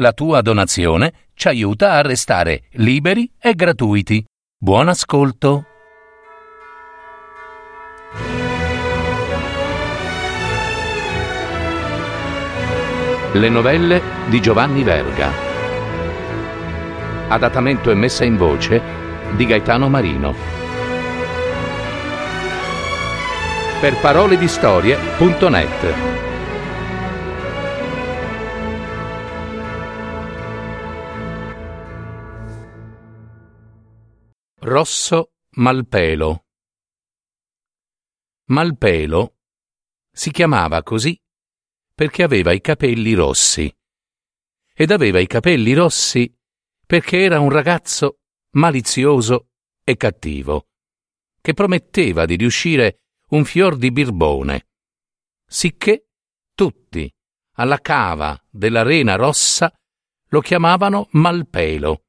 La tua donazione ci aiuta a restare liberi e gratuiti. Buon ascolto. Le novelle di Giovanni Verga. Adattamento e messa in voce di Gaetano Marino. Per parole di storie.net Rosso Malpelo Malpelo si chiamava così perché aveva i capelli rossi. Ed aveva i capelli rossi perché era un ragazzo malizioso e cattivo, che prometteva di riuscire un fior di birbone, sicché tutti alla cava della rena rossa lo chiamavano Malpelo,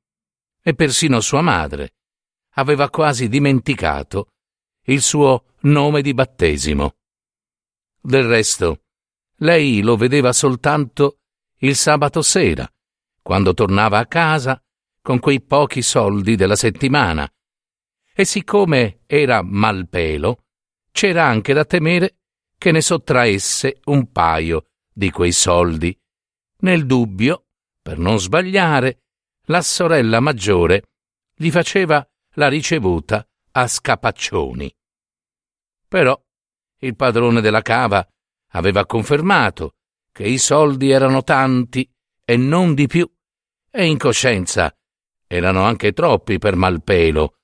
e persino sua madre aveva quasi dimenticato il suo nome di battesimo. Del resto, lei lo vedeva soltanto il sabato sera, quando tornava a casa con quei pochi soldi della settimana. E siccome era malpelo, c'era anche da temere che ne sottraesse un paio di quei soldi. Nel dubbio, per non sbagliare, la sorella maggiore gli faceva la ricevuta a scapaccioni. Però il padrone della cava aveva confermato che i soldi erano tanti e non di più, e in coscienza erano anche troppi per Malpelo,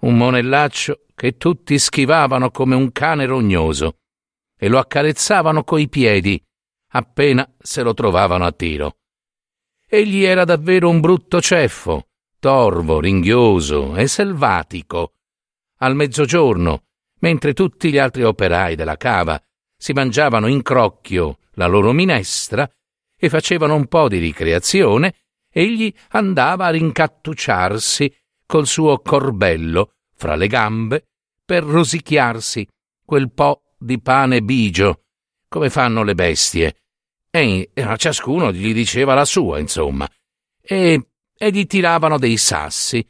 un monellaccio che tutti schivavano come un cane rognoso e lo accarezzavano coi piedi appena se lo trovavano a tiro. Egli era davvero un brutto ceffo, torvo, ringhioso e selvatico. Al mezzogiorno, mentre tutti gli altri operai della cava si mangiavano in crocchio la loro minestra e facevano un po' di ricreazione, egli andava a rincattucciarsi col suo corbello fra le gambe per rosicchiarsi quel po' di pane bigio, come fanno le bestie, e a ciascuno gli diceva la sua, insomma, e, e gli tiravano dei sassi,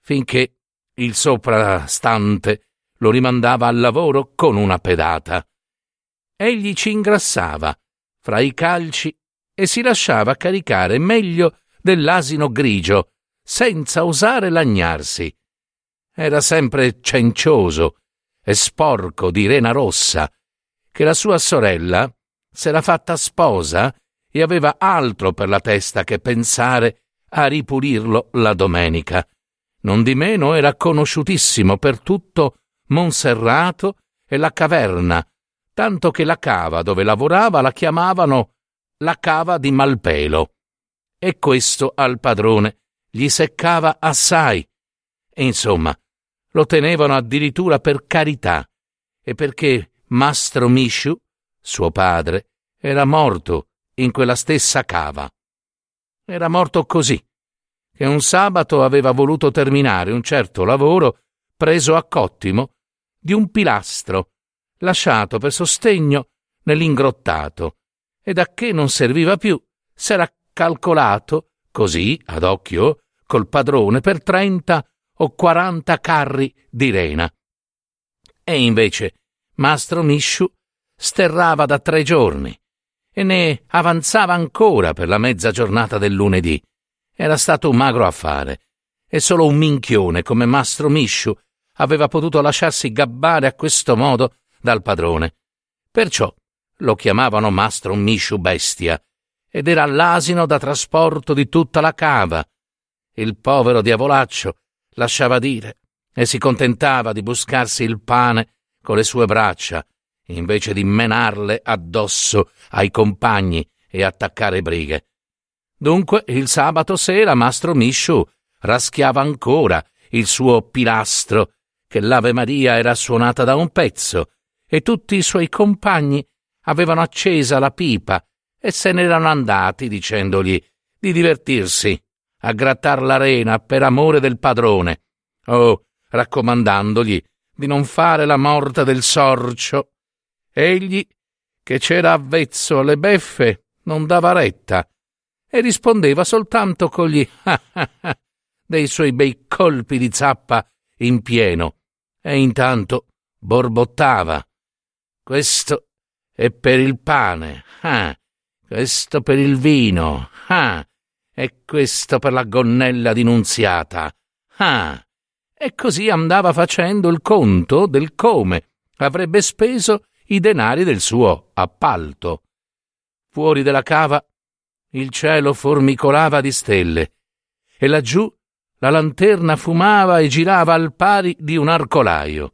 finché il soprastante lo rimandava al lavoro con una pedata egli ci ingrassava fra i calci e si lasciava caricare meglio dell'asino grigio, senza osare lagnarsi. Era sempre cencioso e sporco di rena rossa, che la sua sorella s'era fatta sposa e aveva altro per la testa che pensare a ripulirlo la domenica. Non di meno era conosciutissimo per tutto Monserrato e la caverna, tanto che la cava dove lavorava la chiamavano la cava di Malpelo. E questo al padrone gli seccava assai. Insomma, lo tenevano addirittura per carità, e perché Mastro Misciu, suo padre, era morto in quella stessa cava. Era morto così, che un sabato aveva voluto terminare un certo lavoro preso a cottimo di un pilastro lasciato per sostegno nell'ingrottato, e da che non serviva più, s'era calcolato, così, ad occhio, col padrone per trenta o quaranta carri di rena. E invece Mastro Misciu sterrava da tre giorni e ne avanzava ancora per la mezza giornata del lunedì. Era stato un magro affare, e solo un minchione come Mastro Misciu aveva potuto lasciarsi gabbare a questo modo dal padrone. Perciò lo chiamavano Mastro Misciu Bestia ed era l'asino da trasporto di tutta la cava. Il povero diavolaccio lasciava dire e si contentava di buscarsi il pane con le sue braccia, invece di menarle addosso ai compagni e attaccare brighe. Dunque il sabato sera Mastro Misciu raschiava ancora il suo pilastro, che l'Ave Maria era suonata da un pezzo, e tutti i suoi compagni avevano accesa la pipa e se n'erano andati dicendogli di divertirsi a grattar l'arena per amore del padrone, o raccomandandogli di non fare la morta del sorcio. Egli, che c'era avvezzo alle beffe, non dava retta, e rispondeva soltanto con gli ah ah ah dei suoi bei colpi di zappa in pieno e intanto borbottava. Questo è per il pane, ah, questo per il vino, ah, e questo per la gonnella di Nunziata, ah. E così andava facendo il conto del come avrebbe speso i denari del suo appalto. Fuori della cava il cielo formicolava di stelle e laggiù la lanterna fumava e girava al pari di un arcolaio.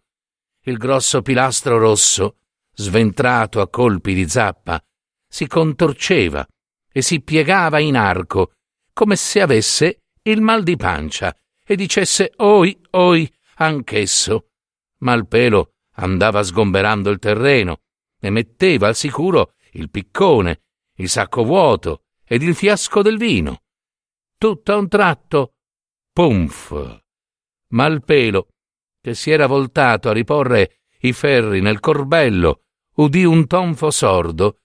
Il grosso pilastro rosso, sventrato a colpi di zappa, si contorceva e si piegava in arco, come se avesse il mal di pancia e dicesse oi, oi, anch'esso. Malpelo andava sgomberando il terreno e metteva al sicuro il piccone, il sacco vuoto ed il fiasco del vino. Tutto a un tratto, pumf! Malpelo, che si era voltato a riporre i ferri nel corbello, udì un tonfo sordo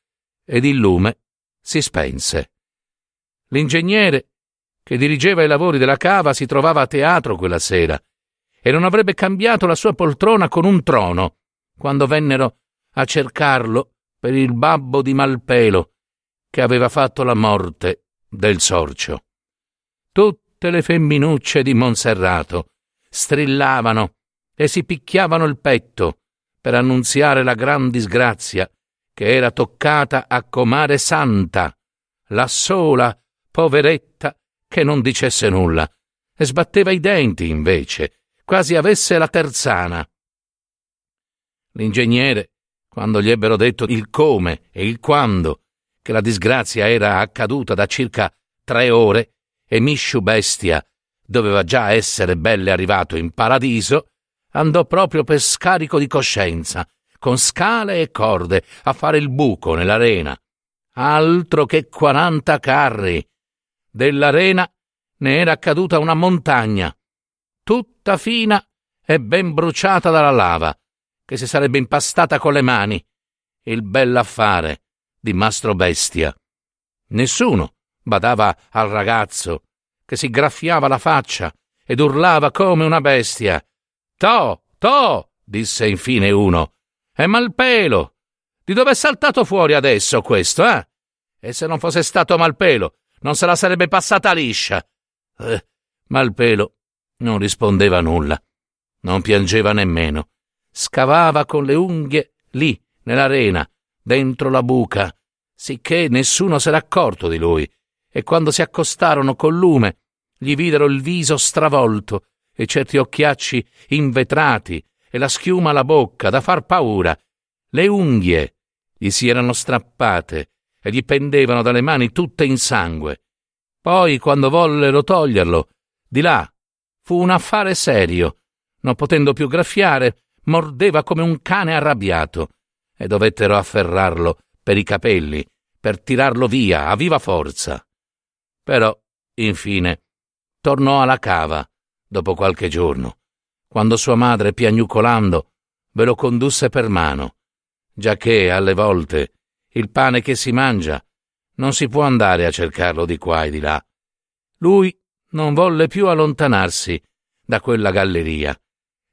ed il lume si spense. L'ingegnere, che dirigeva i lavori della cava, si trovava a teatro quella sera e non avrebbe cambiato la sua poltrona con un trono quando vennero a cercarlo per il babbo di Malpelo che aveva fatto la morte del sorcio. Tutte le femminucce di Monserrato strillavano e si picchiavano il petto per annunziare la gran disgrazia che era toccata a comare Santa, la sola poveretta che non dicesse nulla, e sbatteva i denti invece, quasi avesse la terzana. L'ingegnere, quando gli ebbero detto il come e il quando, che la disgrazia era accaduta da circa tre ore e Misciu Bestia doveva già essere belle arrivato in paradiso, andò proprio per scarico di coscienza, con scale e corde, a fare il buco nell'arena. Altro che quaranta carri. Dell'arena ne era caduta una montagna, tutta fina e ben bruciata dalla lava, che si sarebbe impastata con le mani. Il bell'affare di Mastro Bestia. Nessuno badava al ragazzo, che si graffiava la faccia ed urlava come una bestia. To, to, disse infine uno. È Malpelo. Di dove è saltato fuori adesso questo, eh? E se non fosse stato Malpelo, non se la sarebbe passata liscia. Eh, Malpelo non rispondeva nulla. Non piangeva nemmeno. Scavava con le unghie lì, nell'arena, dentro la buca, sicché nessuno s'era accorto di lui, e quando si accostarono col lume, gli videro il viso stravolto e certi occhiacci invetrati e la schiuma alla bocca da far paura. Le unghie gli si erano strappate e gli pendevano dalle mani tutte in sangue. Poi, quando vollero toglierlo, di là fu un affare serio. Non potendo più graffiare, mordeva come un cane arrabbiato e dovettero afferrarlo per i capelli per tirarlo via a viva forza. Però, infine, tornò alla cava dopo qualche giorno, quando sua madre, piagnucolando, ve lo condusse per mano, giacché alle volte il pane che si mangia non si può andare a cercarlo di qua e di là. Lui non volle più allontanarsi da quella galleria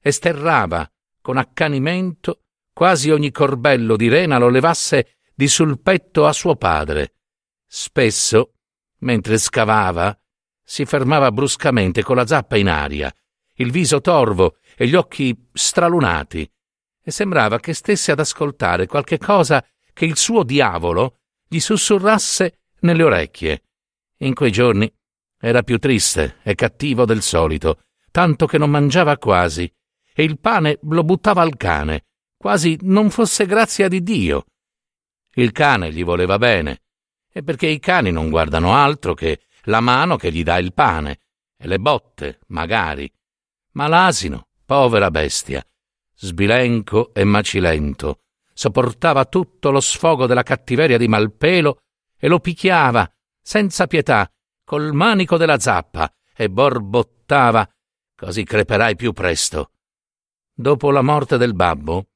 e sterrava con accanimento quasi ogni corbello di rena lo levasse di sul petto a suo padre. Spesso, mentre scavava, si fermava bruscamente con la zappa in aria, il viso torvo e gli occhi stralunati, e sembrava che stesse ad ascoltare qualche cosa che il suo diavolo gli sussurrasse nelle orecchie. In quei giorni era più triste e cattivo del solito, tanto che non mangiava quasi, e il pane lo buttava al cane, quasi non fosse grazia di Dio. Il cane gli voleva bene, e perché i cani non guardano altro che la mano che gli dà il pane, e le botte, magari. Ma l'asino, povera bestia, sbilenco e macilento, sopportava tutto lo sfogo della cattiveria di Malpelo e lo picchiava, senza pietà, col manico della zappa, e borbottava, così creperai più presto. Dopo la morte del babbo,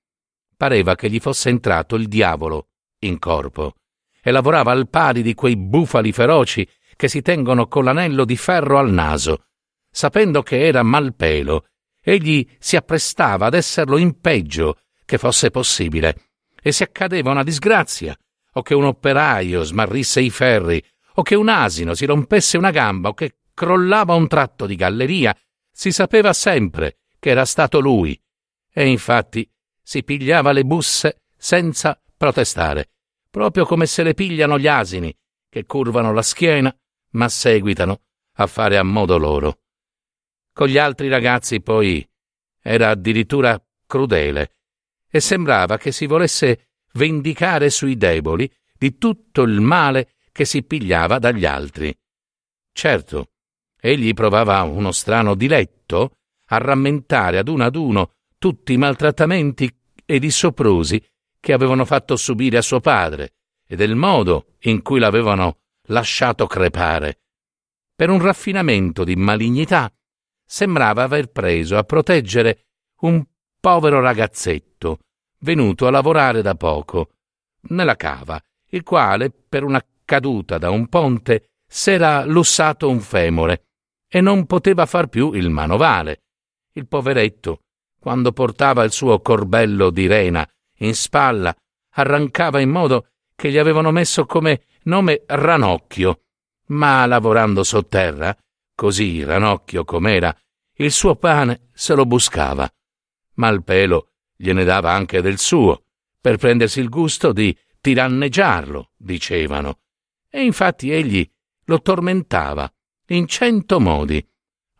pareva che gli fosse entrato il diavolo in corpo e lavorava al pari di quei bufali feroci che si tengono con l'anello di ferro al naso. Sapendo che era Malpelo, egli si apprestava ad esserlo in peggio che fosse possibile. E se accadeva una disgrazia, o che un operaio smarrisse i ferri, o che un asino si rompesse una gamba, o che crollava un tratto di galleria, si sapeva sempre che era stato lui. E infatti si pigliava le busse senza protestare, proprio come se le pigliano gli asini, che curvano la schiena, ma seguitano a fare a modo loro. Con gli altri ragazzi poi era addirittura crudele e sembrava che si volesse vendicare sui deboli di tutto il male che si pigliava dagli altri. Certo, egli provava uno strano diletto a rammentare ad uno ad uno tutti i maltrattamenti ed i soprusi che avevano fatto subire a suo padre e del modo in cui l'avevano lasciato crepare. Per un raffinamento di malignità sembrava aver preso a proteggere un povero ragazzetto venuto a lavorare da poco nella cava, il quale, per una caduta da un ponte, s'era lussato un femore e non poteva far più il manovale. Il poveretto, quando portava il suo corbello di rena in spalla, arrancava in modo che gli avevano messo come nome Ranocchio, ma lavorando sotterra, così Ranocchio com'era, il suo pane se lo buscava. Malpelo gliene dava anche del suo, per prendersi il gusto di tiranneggiarlo, dicevano. E infatti egli lo tormentava in cento modi.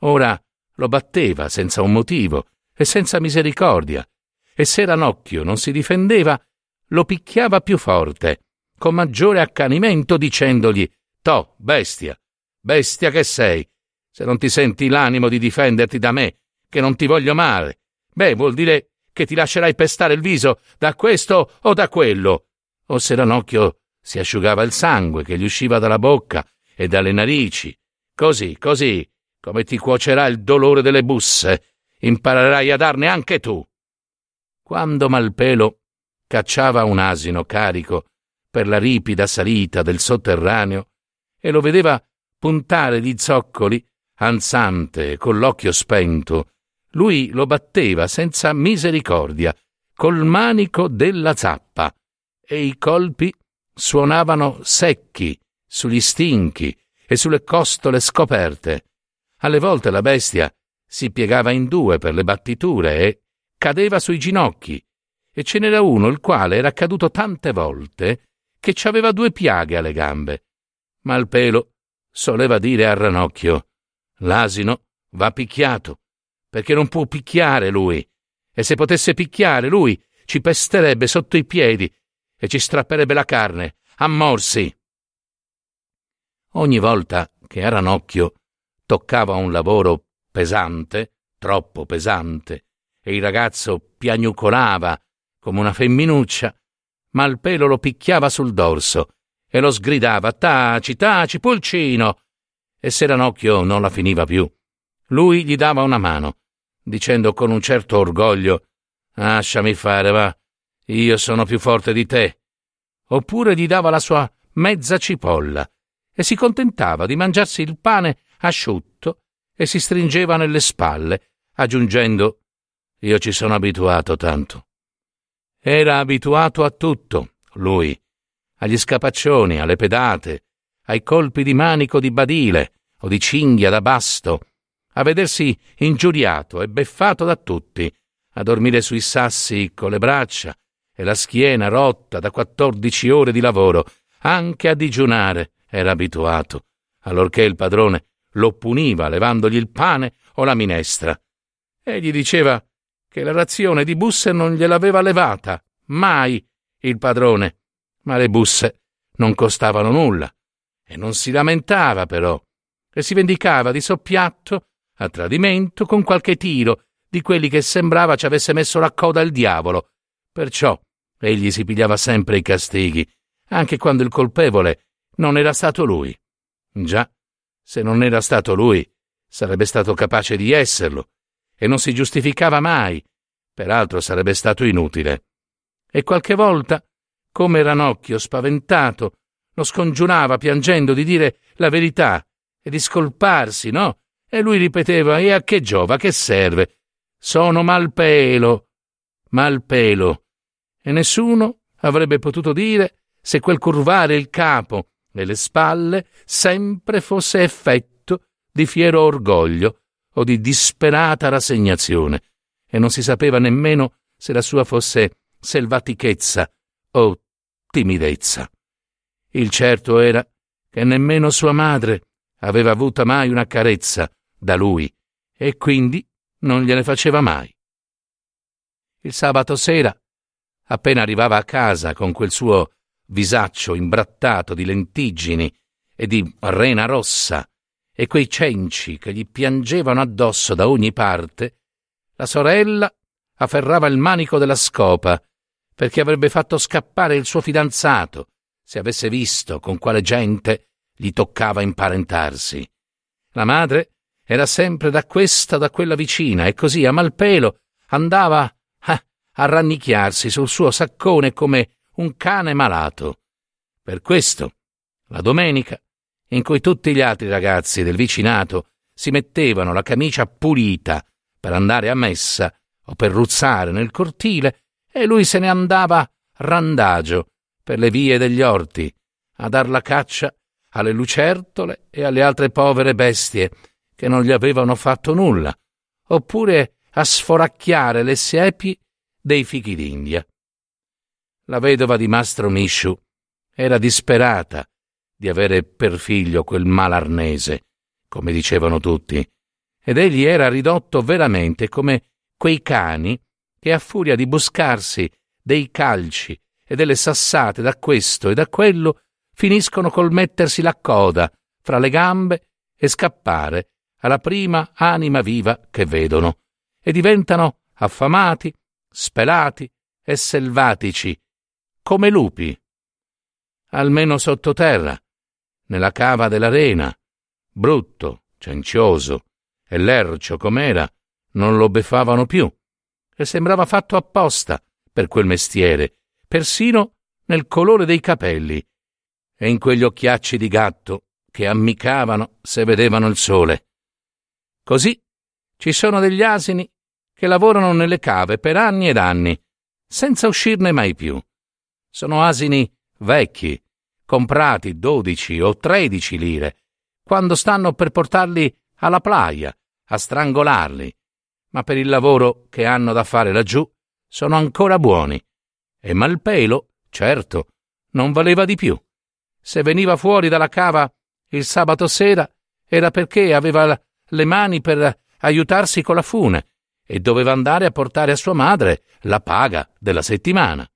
Ora lo batteva senza un motivo e senza misericordia, e se Ranocchio non si difendeva, lo picchiava più forte, con maggiore accanimento, dicendogli To, bestia, bestia che sei, se non ti senti l'animo di difenderti da me, che non ti voglio male, beh, vuol dire che ti lascerai pestare il viso da questo o da quello. O se Ranocchio si asciugava il sangue che gli usciva dalla bocca e dalle narici. Così, così, come ti cuocerà il dolore delle busse, imparerai a darne anche tu. Quando Malpelo cacciava un asino carico per la ripida salita del sotterraneo e lo vedeva puntare di zoccoli, ansante, con l'occhio spento, lui lo batteva senza misericordia, col manico della zappa, e i colpi suonavano secchi sugli stinchi e sulle costole scoperte. Alle volte la bestia si piegava in due per le battiture e cadeva sui ginocchi, e ce n'era uno il quale era caduto tante volte che ci aveva due piaghe alle gambe. Ma il pelo soleva dire a Ranocchio: L'asino va picchiato, perché non può picchiare lui, e se potesse picchiare lui ci pesterebbe sotto i piedi e ci strapperebbe la carne a morsi. Ogni volta che a Ranocchio toccava un lavoro pesante, troppo pesante, e il ragazzo piagnucolava come una femminuccia, ma il pelo lo picchiava sul dorso e lo sgridava taci, taci, pulcino. E se Ranocchio non la finiva più, lui gli dava una mano, dicendo con un certo orgoglio Lasciami fare, va, io sono più forte di te. Oppure gli dava la sua mezza cipolla e si contentava di mangiarsi il pane asciutto e si stringeva nelle spalle, aggiungendo Io ci sono abituato tanto. Era abituato a tutto, lui, agli scapaccioni, alle pedate, ai colpi di manico di badile o di cinghia da basto, a vedersi ingiuriato e beffato da tutti, a dormire sui sassi con le braccia e la schiena rotta da quattordici ore di lavoro, anche a digiunare era abituato, allorché il padrone lo puniva levandogli il pane o la minestra. Egli diceva che la razione di busse non gliel'aveva levata, mai, il padrone, ma le busse non costavano nulla, e non si lamentava però, e si vendicava di soppiatto, a tradimento, con qualche tiro di quelli che sembrava ci avesse messo la coda il diavolo. Perciò egli si pigliava sempre i castighi, anche quando il colpevole non era stato lui. Già, se non era stato lui, sarebbe stato capace di esserlo, e non si giustificava mai, peraltro sarebbe stato inutile. E qualche volta, come Ranocchio spaventato, lo scongiurava piangendo di dire la verità e di scolparsi, no? E lui ripeteva: E a che giova? Che serve? Sono malpelo. Malpelo. E nessuno avrebbe potuto dire se quel curvare il capo e le spalle sempre fosse effetto di fiero orgoglio o di disperata rassegnazione, e non si sapeva nemmeno se la sua fosse selvatichezza o timidezza. Il certo era che nemmeno sua madre aveva avuta mai una carezza da lui e quindi non gliene faceva mai. Il sabato sera, appena arrivava a casa con quel suo visaccio imbrattato di lentiggini e di rena rossa e quei cenci che gli piangevano addosso da ogni parte, la sorella afferrava il manico della scopa perché avrebbe fatto scappare il suo fidanzato se avesse visto con quale gente gli toccava imparentarsi. La madre era sempre da questa da quella vicina e così a malpelo andava rannicchiarsi sul suo saccone come un cane malato. Per questo, la domenica, in cui tutti gli altri ragazzi del vicinato si mettevano la camicia pulita per andare a messa o per ruzzare nel cortile, e lui se ne andava randagio per le vie degli orti a dar la caccia alle lucertole e alle altre povere bestie che non gli avevano fatto nulla, oppure a sforacchiare le siepi dei fichi d'India. La vedova di Mastro Misciu era disperata di avere per figlio quel malarnese, come dicevano tutti, ed egli era ridotto veramente come quei cani che a furia di buscarsi dei calci e delle sassate da questo e da quello finiscono col mettersi la coda fra le gambe e scappare alla prima anima viva che vedono e diventano affamati, spelati e selvatici, come lupi. Almeno sottoterra, nella cava dell'arena, brutto, cencioso e lercio com'era, non lo beffavano più e sembrava fatto apposta per quel mestiere, persino nel colore dei capelli e in quegli occhiacci di gatto che ammicavano se vedevano il sole. Così ci sono degli asini che lavorano nelle cave per anni ed anni, senza uscirne mai più. Sono asini vecchi, comprati dodici o tredici lire, quando stanno per portarli alla playa, a strangolarli, ma per il lavoro che hanno da fare laggiù sono ancora buoni. E Malpelo, certo, non valeva di più. Se veniva fuori dalla cava il sabato sera era perché aveva le mani per aiutarsi con la fune e doveva andare a portare a sua madre la paga della settimana.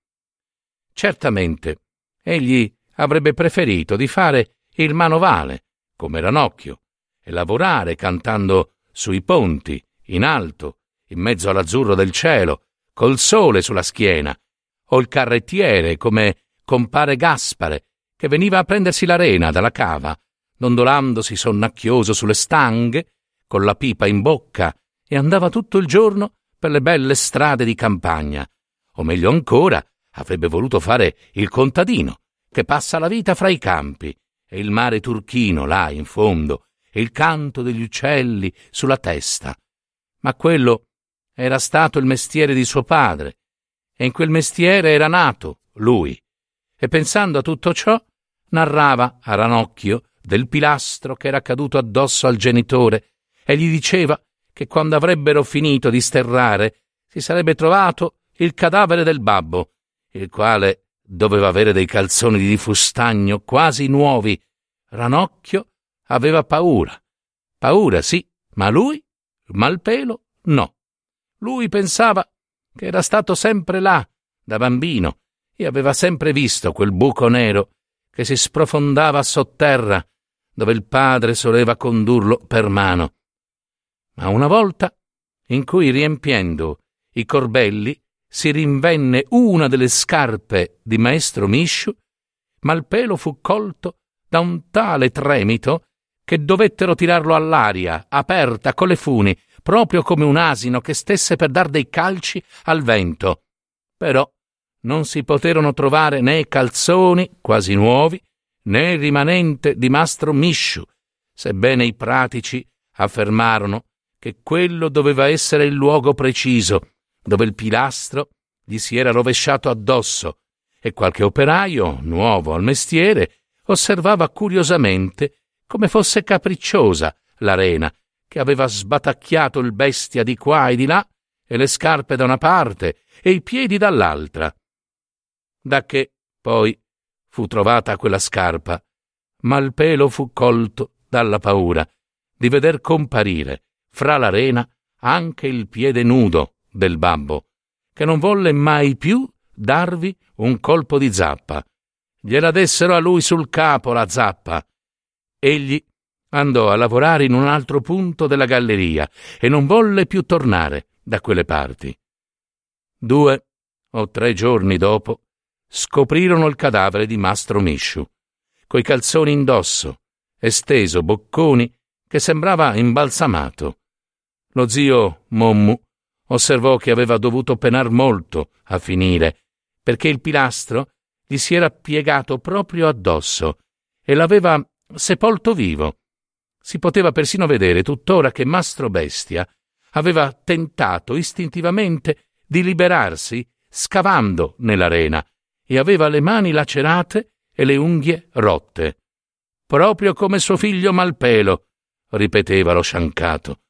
Certamente, egli avrebbe preferito di fare il manovale, come Ranocchio, e lavorare cantando sui ponti, in alto, in mezzo all'azzurro del cielo, col sole sulla schiena, o il carrettiere come compare Gaspare, che veniva a prendersi la rena dalla cava, dondolandosi sonnacchioso sulle stanghe, con la pipa in bocca, e andava tutto il giorno per le belle strade di campagna. O meglio ancora, avrebbe voluto fare il contadino, che passa la vita fra i campi, e il mare turchino là in fondo, e il canto degli uccelli sulla testa. Ma quello era stato il mestiere di suo padre, e in quel mestiere era nato lui. E pensando a tutto ciò, narrava a ranocchio del pilastro che era caduto addosso al genitore e gli diceva che quando avrebbero finito di sterrare si sarebbe trovato il cadavere del babbo, il quale doveva avere dei calzoni di fustagno quasi nuovi. Ranocchio aveva paura. Paura, sì, ma lui, malpelo, no. Lui pensava che era stato sempre là, da bambino, e aveva sempre visto quel buco nero che si sprofondava sotterra, dove il padre soleva condurlo per mano. Ma una volta, in cui riempiendo i corbelli, si rinvenne una delle scarpe di maestro Misciu, Malpelo fu colto da un tale tremito che dovettero tirarlo all'aria, aperta con le funi, proprio come un asino che stesse per dar dei calci al vento. Però non si poterono trovare né calzoni, quasi nuovi, né rimanente di Mastro Misciu, sebbene i pratici affermarono che quello doveva essere il luogo preciso dove il pilastro gli si era rovesciato addosso e qualche operaio, nuovo al mestiere, osservava curiosamente come fosse capricciosa l'arena che aveva sbatacchiato il bestia di qua e di là e le scarpe da una parte e i piedi dall'altra. Da che poi fu trovata quella scarpa, Malpelo fu colto dalla paura di veder comparire fra l'arena anche il piede nudo del babbo, che non volle mai più darvi un colpo di zappa. Gliela dessero a lui sul capo la zappa. Egli andò a lavorare in un altro punto della galleria e non volle più tornare da quelle parti. Due o tre giorni dopo scoprirono il cadavere di Mastro Misciu, coi calzoni indosso, esteso bocconi, che sembrava imbalsamato. Lo zio Mommu osservò che aveva dovuto penar molto a finire, perché il pilastro gli si era piegato proprio addosso e l'aveva sepolto vivo. Si poteva persino vedere tuttora che Mastro Bestia aveva tentato istintivamente di liberarsi scavando nell'arena e aveva le mani lacerate e le unghie rotte. Proprio come suo figlio Malpelo, ripeteva lo sciancato.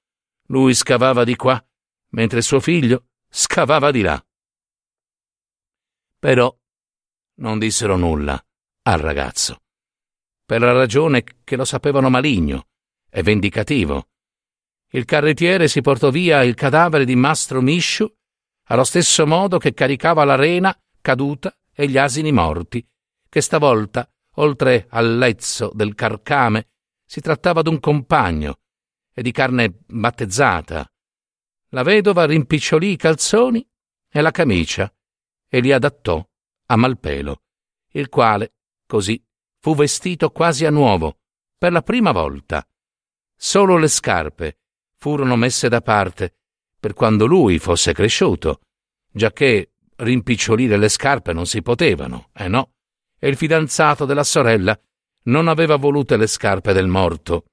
Lui scavava di qua, mentre suo figlio scavava di là. Però non dissero nulla al ragazzo, per la ragione che lo sapevano maligno e vendicativo. Il carrettiere si portò via il cadavere di Mastro Misciu allo stesso modo che caricava la rena caduta e gli asini morti, che stavolta, oltre al lezzo del carcame, si trattava d'un compagno e di carne battezzata. La vedova rimpicciolì i calzoni e la camicia e li adattò a Malpelo, il quale, così, fu vestito quasi a nuovo, per la prima volta. Solo le scarpe furono messe da parte per quando lui fosse cresciuto, giacché rimpicciolire le scarpe non si potevano, eh no? E il fidanzato della sorella non aveva volute le scarpe del morto.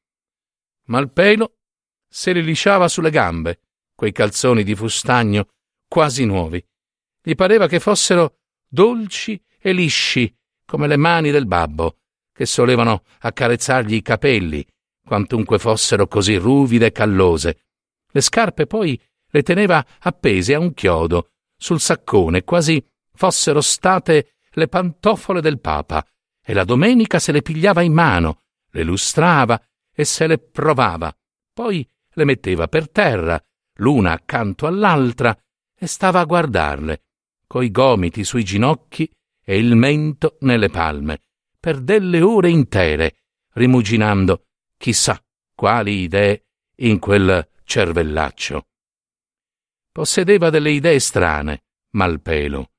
Malpelo se li lisciava sulle gambe, quei calzoni di fustagno quasi nuovi. Gli pareva che fossero dolci e lisci come le mani del babbo, che solevano accarezzargli i capelli, quantunque fossero così ruvide e callose. Le scarpe poi le teneva appese a un chiodo, sul saccone, quasi fossero state le pantofole del Papa, e la domenica se le pigliava in mano, le lustrava e se le provava, poi le metteva per terra, l'una accanto all'altra, e stava a guardarle, coi gomiti sui ginocchi e il mento nelle palme, per delle ore intere, rimuginando chissà quali idee in quel cervellaccio possedeva delle idee strane, Malpelo.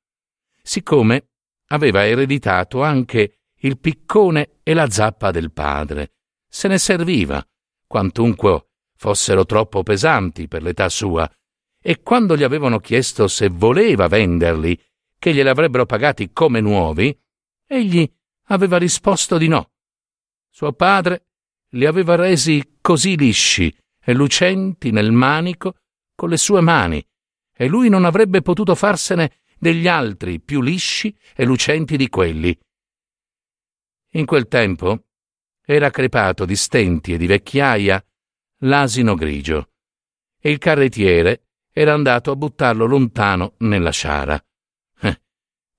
Siccome aveva ereditato anche il piccone e la zappa del padre, se ne serviva, quantunque fossero troppo pesanti per l'età sua, e quando gli avevano chiesto se voleva venderli, che glieli avrebbero pagati come nuovi, egli aveva risposto di no. Suo padre li aveva resi così lisci e lucenti nel manico con le sue mani, e lui non avrebbe potuto farsene degli altri più lisci e lucenti di quelli. In quel tempo era crepato di stenti e di vecchiaia l'asino grigio, e il carrettiere era andato a buttarlo lontano nella sciara. Eh,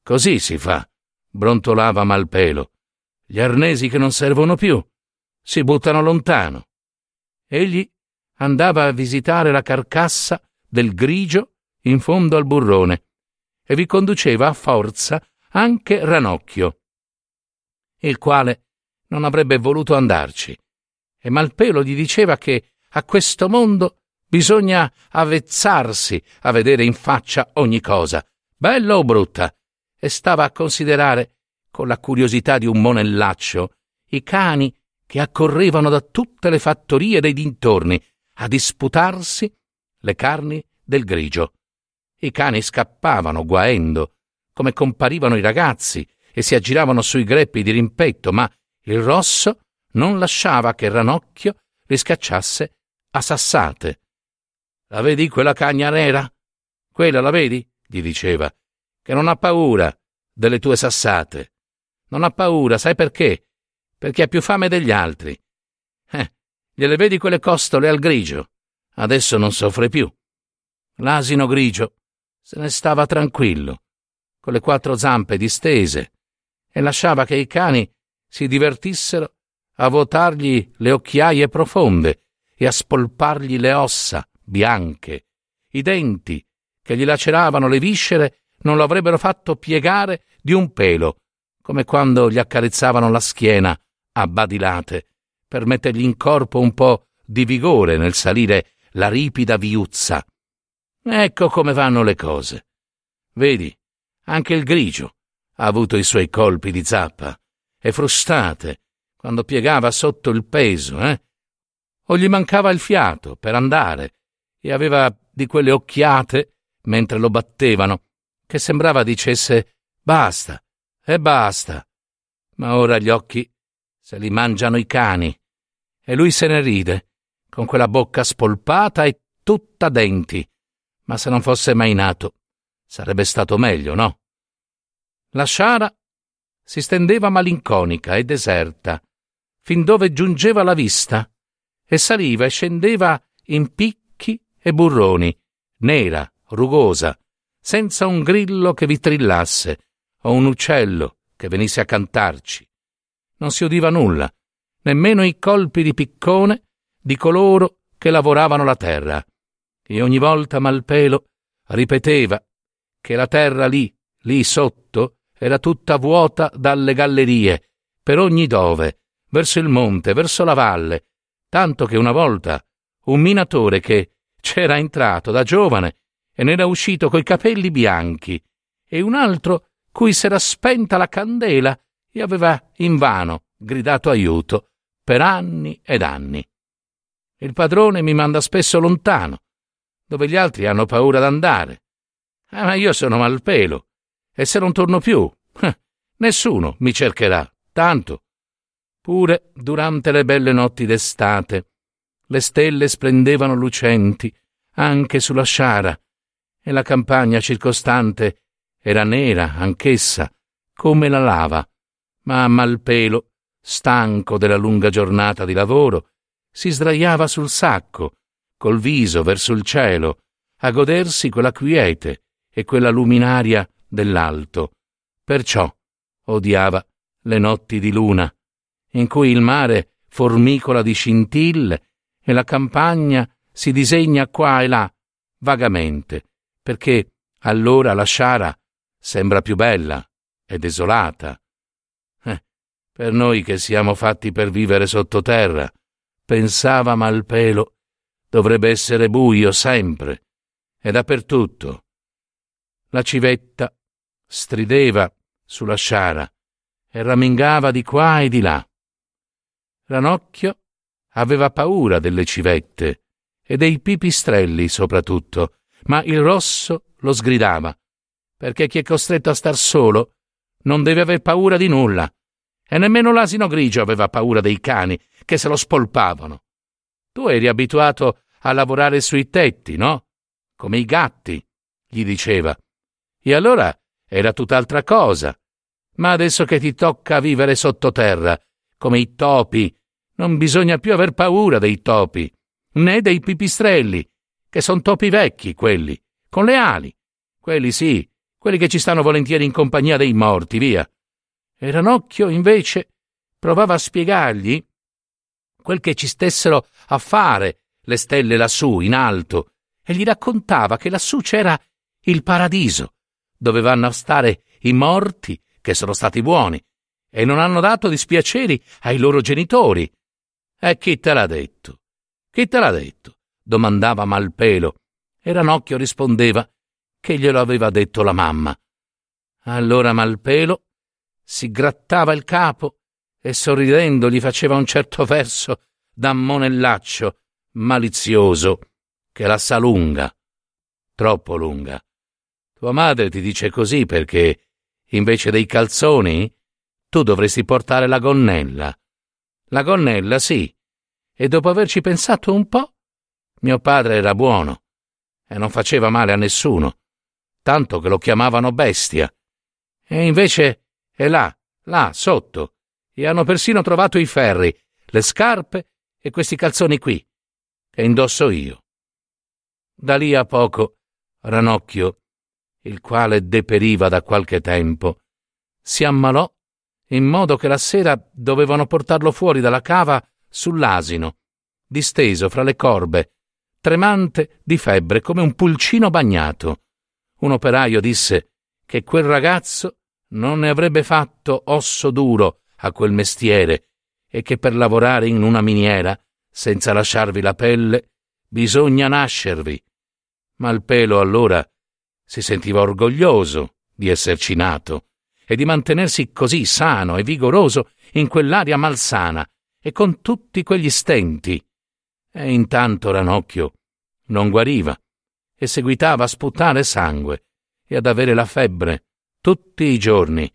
così si fa, brontolava Malpelo. Gli arnesi che non servono più si buttano lontano. Egli andava a visitare la carcassa del grigio in fondo al burrone e vi conduceva a forza anche Ranocchio, il quale non avrebbe voluto andarci, e Malpelo gli diceva che a questo mondo bisogna avvezzarsi a vedere in faccia ogni cosa, bella o brutta, e stava a considerare, con la curiosità di un monellaccio, i cani che accorrevano da tutte le fattorie dei dintorni a disputarsi le carni del grigio. I cani scappavano guaendo, come comparivano i ragazzi, e si aggiravano sui greppi di rimpetto, ma il rosso non lasciava che Ranocchio li scacciasse a sassate. La vedi quella cagna nera? Quella la vedi? gli diceva, che non ha paura delle tue sassate. Non ha paura, sai perché? Perché ha più fame degli altri. Eh, gliele vedi quelle costole al grigio? Adesso non soffre più. L'asino grigio se ne stava tranquillo, con le quattro zampe distese, e lasciava che i cani si divertissero a vuotargli le occhiaie profonde e a spolpargli le ossa bianche. I denti che gli laceravano le viscere non lo avrebbero fatto piegare di un pelo, come quando gli accarezzavano la schiena a badilate per mettergli in corpo un po' di vigore nel salire la ripida viuzza. Ecco come vanno le cose. Vedi, anche il grigio ha avuto i suoi colpi di zappa e frustate quando piegava sotto il peso, eh? O gli mancava il fiato per andare e aveva di quelle occhiate mentre lo battevano che sembrava dicesse basta e basta. Ma ora gli occhi se li mangiano i cani e lui se ne ride con quella bocca spolpata e tutta denti. Ma se non fosse mai nato sarebbe stato meglio, no? La sciara si stendeva malinconica e deserta, fin dove giungeva la vista, e saliva e scendeva in picchi e burroni, nera, rugosa, senza un grillo che vi trillasse o un uccello che venisse a cantarci. Non si udiva nulla, nemmeno i colpi di piccone di coloro che lavoravano la terra. E ogni volta Malpelo ripeteva che la terra lì, lì sotto, era tutta vuota dalle gallerie, per ogni dove, verso il monte, verso la valle, tanto che una volta un minatore che c'era entrato da giovane e n'era uscito coi capelli bianchi, e un altro cui s'era spenta la candela e aveva invano gridato aiuto per anni ed anni. Il padrone mi manda spesso lontano, dove gli altri hanno paura d'andare. Ah, ma io sono malpelo, e se non torno più, eh, nessuno mi cercherà, tanto. Pure durante le belle notti d'estate, le stelle splendevano lucenti anche sulla sciara, e la campagna circostante era nera anch'essa, come la lava, ma malpelo, stanco della lunga giornata di lavoro, si sdraiava sul sacco, col viso verso il cielo, a godersi quella quiete e quella luminaria dell'alto. Perciò odiava le notti di luna, in cui il mare formicola di scintille e la campagna si disegna qua e là, vagamente, perché allora la sciara sembra più bella e desolata. Eh, per noi che siamo fatti per vivere sottoterra, pensava Malpelo, dovrebbe essere buio sempre e dappertutto la civetta strideva sulla sciara e ramingava di qua e di là. Ranocchio aveva paura delle civette e dei pipistrelli soprattutto, ma il rosso lo sgridava, perché chi è costretto a star solo non deve aver paura di nulla, e nemmeno l'asino grigio aveva paura dei cani che se lo spolpavano. Tu eri abituato a lavorare sui tetti, no? Come i gatti, gli diceva, e allora era tutt'altra cosa. Ma adesso che ti tocca vivere sottoterra, come i topi, non bisogna più aver paura dei topi, né dei pipistrelli, che son topi vecchi quelli, con le ali. Quelli sì, quelli che ci stanno volentieri in compagnia dei morti, via. E Ranocchio, invece, provava a spiegargli quel che ci stessero a fare le stelle lassù, in alto, e gli raccontava che lassù c'era il paradiso, dove vanno a stare i morti che sono stati buoni e non hanno dato dispiaceri ai loro genitori. E chi te l'ha detto? Chi te l'ha detto? domandava Malpelo, e Ranocchio rispondeva che glielo aveva detto la mamma. Allora Malpelo si grattava il capo e sorridendo gli faceva un certo verso da monellaccio malizioso che la sa lunga, troppo lunga. Tua madre ti dice così perché, invece dei calzoni, tu dovresti portare la gonnella. La gonnella, sì. E dopo averci pensato un po', mio padre era buono e non faceva male a nessuno, tanto che lo chiamavano bestia. E invece è là, là, sotto, e hanno persino trovato i ferri, le scarpe e questi calzoni qui, che indosso io. Da lì a poco, Ranocchio, il quale deperiva da qualche tempo, si ammalò in modo che la sera dovevano portarlo fuori dalla cava sull'asino, disteso fra le corbe, tremante di febbre come un pulcino bagnato. Un operaio disse che quel ragazzo non ne avrebbe fatto osso duro a quel mestiere e che per lavorare in una miniera, senza lasciarvi la pelle, bisogna nascervi. Ma il pelo allora si sentiva orgoglioso di esserci nato e di mantenersi così sano e vigoroso in quell'aria malsana e con tutti quegli stenti. E intanto Ranocchio non guariva e seguitava a sputare sangue e ad avere la febbre tutti i giorni.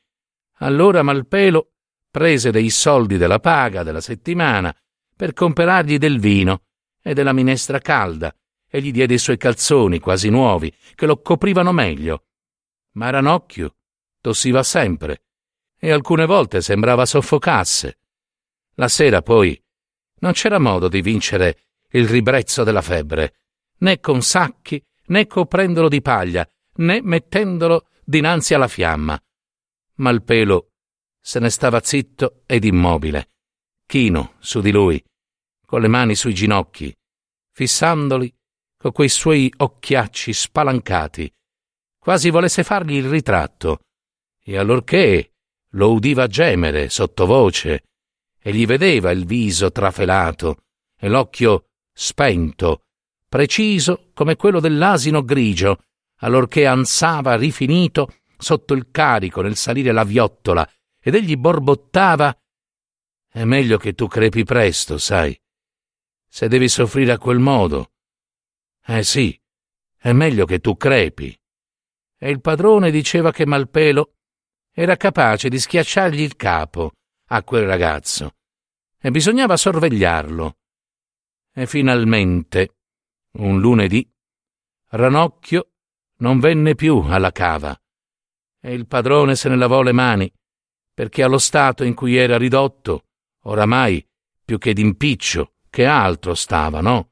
Allora Malpelo prese dei soldi della paga della settimana per comperargli del vino e della minestra calda e gli diede i suoi calzoni quasi nuovi che lo coprivano meglio. Ma Ranocchio tossiva sempre e alcune volte sembrava soffocasse. La sera poi non c'era modo di vincere il ribrezzo della febbre, né con sacchi, né coprendolo di paglia, né mettendolo dinanzi alla fiamma. Ma il pelo se ne stava zitto ed immobile, chino su di lui, con le mani sui ginocchi, fissandoli con quei suoi occhiacci spalancati, quasi volesse fargli il ritratto, e allorché lo udiva gemere sottovoce e gli vedeva il viso trafelato e l'occhio spento, preciso come quello dell'asino grigio, allorché ansava rifinito sotto il carico nel salire la viottola ed egli borbottava È meglio che tu crepi presto, sai. Se devi soffrire a quel modo. Eh sì, è meglio che tu crepi. E il padrone diceva che Malpelo era capace di schiacciargli il capo a quel ragazzo e bisognava sorvegliarlo. E finalmente, un lunedì, Ranocchio non venne più alla cava e il padrone se ne lavò le mani perché allo stato in cui era ridotto, oramai più che d'impiccio, che altro stava, no?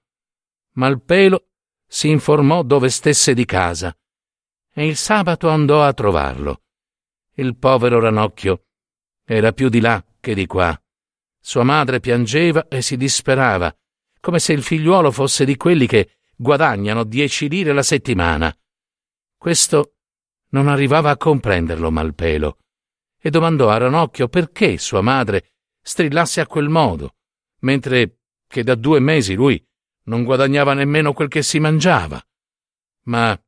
Malpelo si informò dove stesse di casa e il sabato andò a trovarlo il povero Ranocchio era più di là che di qua. Sua madre piangeva e si disperava, come se il figliuolo fosse di quelli che guadagnano dieci lire la settimana. Questo non arrivava a comprenderlo Malpelo e domandò a Ranocchio perché sua madre strillasse a quel modo, mentre che da due mesi lui non guadagnava nemmeno quel che si mangiava. Ma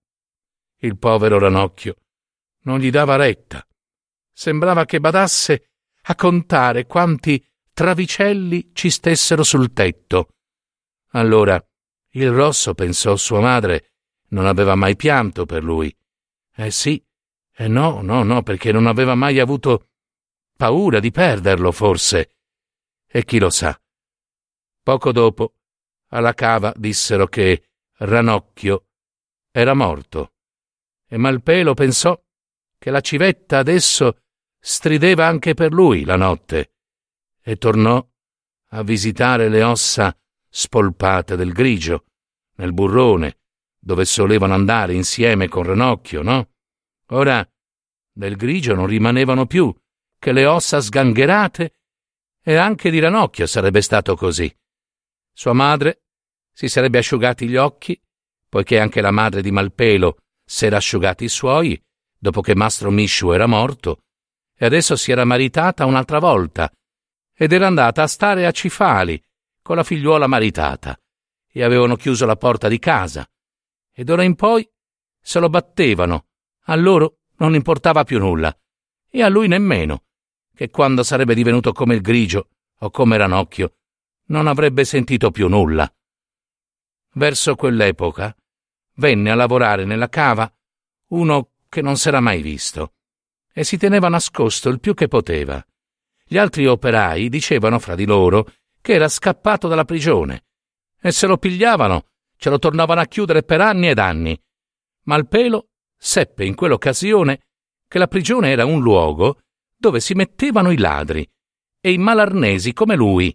il povero Ranocchio non gli dava retta sembrava che badasse a contare quanti travicelli ci stessero sul tetto. Allora il rosso pensò sua madre non aveva mai pianto per lui. Eh sì, eh no, no, no, perché non aveva mai avuto paura di perderlo, forse. E chi lo sa. Poco dopo, alla cava dissero che Ranocchio era morto. E Malpelo pensò che la civetta adesso strideva anche per lui la notte e tornò a visitare le ossa spolpate del grigio, nel burrone, dove solevano andare insieme con Ranocchio, no? Ora del grigio non rimanevano più che le ossa sgangherate e anche di Ranocchio sarebbe stato così. Sua madre si sarebbe asciugati gli occhi, poiché anche la madre di Malpelo s'era asciugati i suoi, dopo che mastro Misciu era morto, e adesso si era maritata un'altra volta ed era andata a stare a Cifali con la figliuola maritata e avevano chiuso la porta di casa e d'ora in poi se lo battevano. A loro non importava più nulla e a lui nemmeno, che quando sarebbe divenuto come il grigio o come Ranocchio non avrebbe sentito più nulla. Verso quell'epoca venne a lavorare nella cava uno che non s'era mai visto e si teneva nascosto il più che poteva, Gli altri operai dicevano fra di loro che era scappato dalla prigione e se lo pigliavano ce lo tornavano a chiudere per anni ed anni. Malpelo seppe in quell'occasione che la prigione era un luogo dove si mettevano i ladri e i malarnesi come lui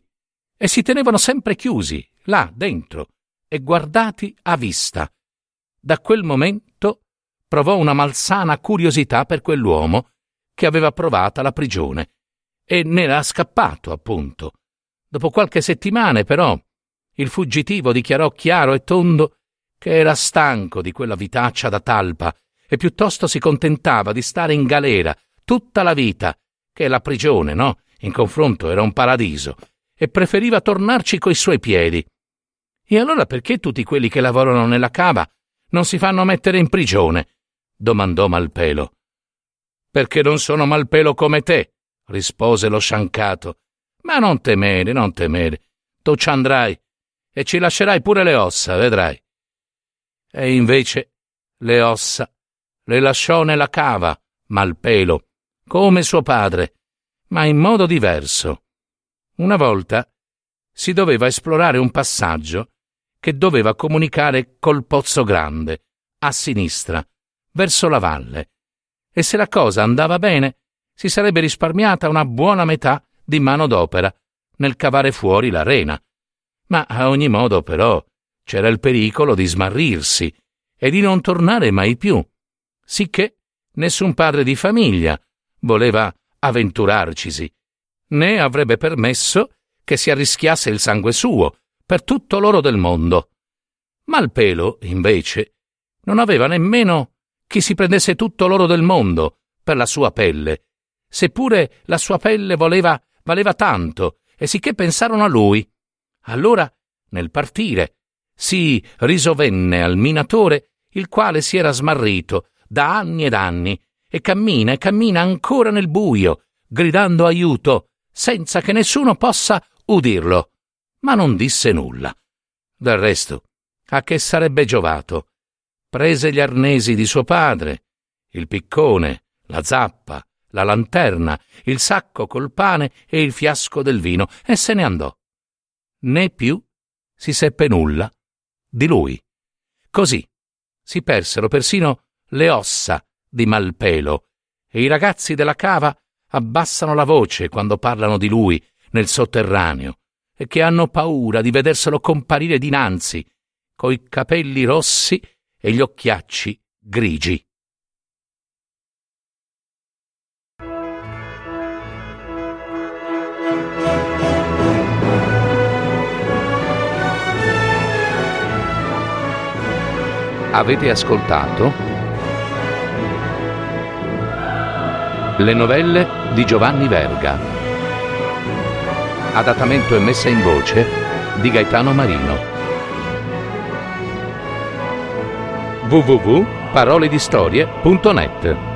e si tenevano sempre chiusi là dentro e guardati a vista. Da quel momento provò una malsana curiosità per quell'uomo che aveva provata la prigione e ne era scappato, appunto. Dopo qualche settimana, però, il fuggitivo dichiarò chiaro e tondo che era stanco di quella vitaccia da talpa e piuttosto si contentava di stare in galera tutta la vita, che la prigione, no? In confronto era un paradiso, e preferiva tornarci coi suoi piedi. E allora perché tutti quelli che lavorano nella cava non si fanno mettere in prigione? domandò Malpelo. Perché non sono malpelo come te, rispose lo sciancato. Ma non temere, non temere. Tu ci andrai e ci lascerai pure le ossa, vedrai. E invece le ossa le lasciò nella cava, Malpelo, come suo padre, ma in modo diverso. Una volta si doveva esplorare un passaggio che doveva comunicare col Pozzo Grande, a sinistra, verso la valle, e se la cosa andava bene si sarebbe risparmiata una buona metà di manodopera nel cavare fuori la rena. Ma a ogni modo, però, c'era il pericolo di smarrirsi e di non tornare mai più, sicché nessun padre di famiglia voleva avventurarcisi, né avrebbe permesso che si arrischiasse il sangue suo per tutto l'oro del mondo. Malpelo, invece, non aveva nemmeno chi si prendesse tutto l'oro del mondo per la sua pelle, seppure la sua pelle voleva, valeva tanto, e sicché pensarono a lui. Allora, nel partire, si risovenne al minatore, il quale si era smarrito da anni ed anni, e cammina e cammina ancora nel buio, gridando aiuto, senza che nessuno possa udirlo. Ma non disse nulla. Del resto, a che sarebbe giovato? Prese gli arnesi di suo padre, il piccone, la zappa, la lanterna, il sacco col pane e il fiasco del vino e se ne andò. Né più si seppe nulla di lui. Così si persero persino le ossa di Malpelo e i ragazzi della cava abbassano la voce quando parlano di lui nel sotterraneo e che hanno paura di vederselo comparire dinanzi coi capelli rossi e gli occhiacci grigi. Avete ascoltato Le novelle di Giovanni Verga. Adattamento e messa in voce di Gaetano Marino. www.paroledistorie.net